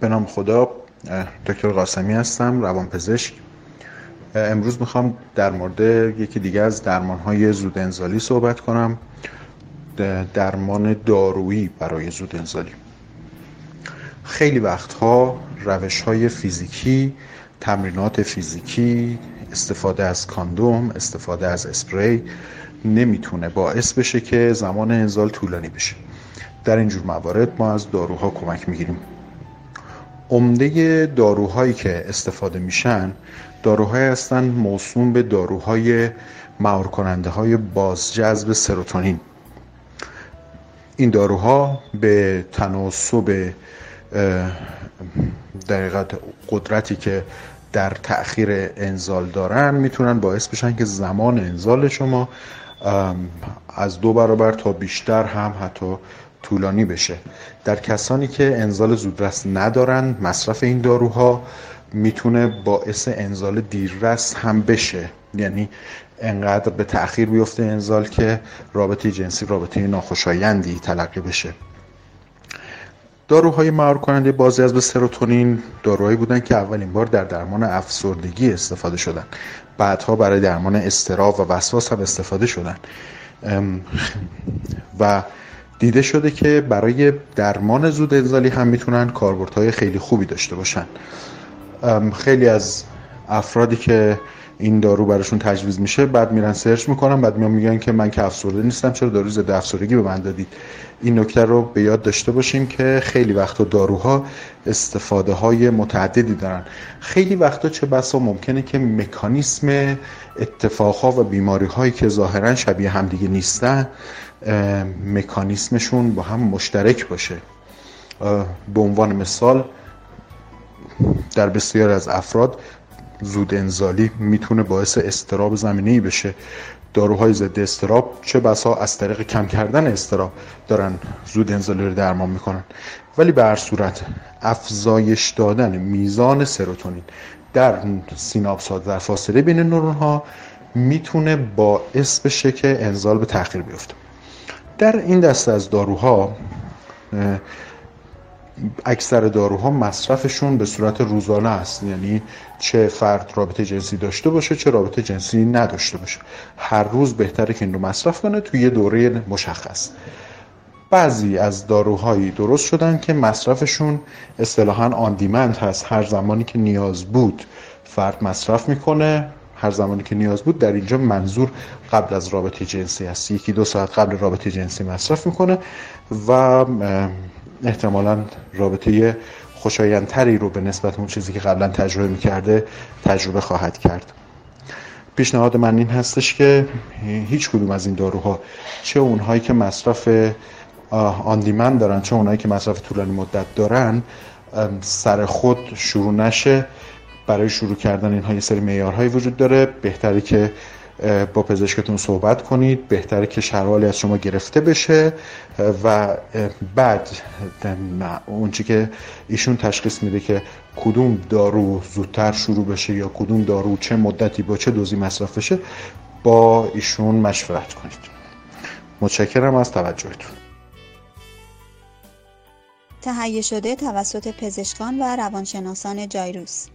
به نام خدا دکتر قاسمی هستم روانپزشک. امروز می‌خوام در مورد یکی دیگه از درمان های زود انزالی صحبت کنم درمان دارویی برای زود انزالی. خیلی وقتها روش های فیزیکی تمرینات فیزیکی استفاده از کاندوم استفاده از اسپری نمی‌تونه باعث بشه که زمان انزال طولانی بشه. در اینجور موارد ما از داروها کمک می‌گیریم. عمده داروهایی که استفاده میشن داروهایی هستن موسوم به داروهای مهار کننده های بازجذب سروتونین. این داروها به تناسب دقیقت قدرتی که در تأخیر انزال دارن می‌تونن باعث بشن که زمان انزال شما از دو برابر تا بیشتر هم حتی طولانی بشه. در کسانی که انزال زودرس ندارن مصرف این داروها می‌تونه باعث انزال دیررس هم بشه. یعنی انقدر به تاخیر بیفته انزال که رابطه جنسی رابطه ناخوشایندی تلقی بشه. داروهای مهار کننده بازی از به سروتونین داروهایی بودن که اولین بار در درمان افسردگی استفاده شدن. بعدها برای درمان استراب و وسواس هم استفاده شدن. و دیده شده که برای درمان زود انزالی هم می‌تونن کاربردهای خیلی خوبی داشته باشن. خیلی از افرادی که این دارو براشون تجویز میشه بعد میرن سرچ می‌کنن بعد میان میگن که من که افسرده نیستم چرا دارو ضد افسردگی به من دادید؟ این نکته رو به یاد داشته باشیم که خیلی وقتا داروها استفاده های متعددی دارن. خیلی وقتا چه بسا ممکنه که مکانیسم اتفاقها و بیماری هایی که ظاهرا شبیه همدیگه نیستن مکانیسمشون با هم مشترک باشه. به عنوان مثال در بسیار از افراد زود انزالی می‌تونه باعث استراب زمینه ای بشه. داروهای ضد استراب چه بسا از طریق کم کردن استراب دارن زود انزالی رو درمان می‌کنن. ولی به هر صورت افزایش دادن میزان سروتونین در سیناپس ها در فاصله بین نورون ها می‌تونه باعث بشه که انزال به تاخیر بیفته. در این دسته از داروها اکثر داروها مصرفشون به صورت روزانه است. یعنی چه فرد رابطه جنسی داشته باشه چه رابطه جنسی نداشته باشه. هر روز بهتره که این رو مصرف کنه توی یه دوره مشخص. بعضی از داروهایی درست شدن که مصرفشون اصطلاحا آندیمند هست. هر زمانی که نیاز بود فرد مصرف می‌کنه هر زمانی که نیاز بود در اینجا منظور قبل از رابطه جنسی هست. یکی دو ساعت قبل رابطه جنسی مصرف می‌کنه و احتمالا رابطه خوشایندتری رو به نسبت اون چیزی که قبلا تجربه می‌کرده تجربه خواهد کرد. پیشنهاد من این هستش که هیچ کدوم از این داروها چه اونهایی که مصرف آندیمن دارن چه اونهایی که مصرف طولانی مدت دارن سر خود شروع نشه. برای شروع کردن اینها یه سری معیارهایی وجود داره. بهتره که با پزشکتون صحبت کنید. بهتره که شرحالی از شما گرفته بشه. و بعد اون چی که ایشون تشخیص میده که کدوم دارو زودتر شروع بشه یا کدوم دارو چه مدتی با چه دوزی مصرف بشه با ایشون مشورت کنید. متشکرم از توجهتون. تهیه شده توسط پزشکان و روانشناسان جایروس.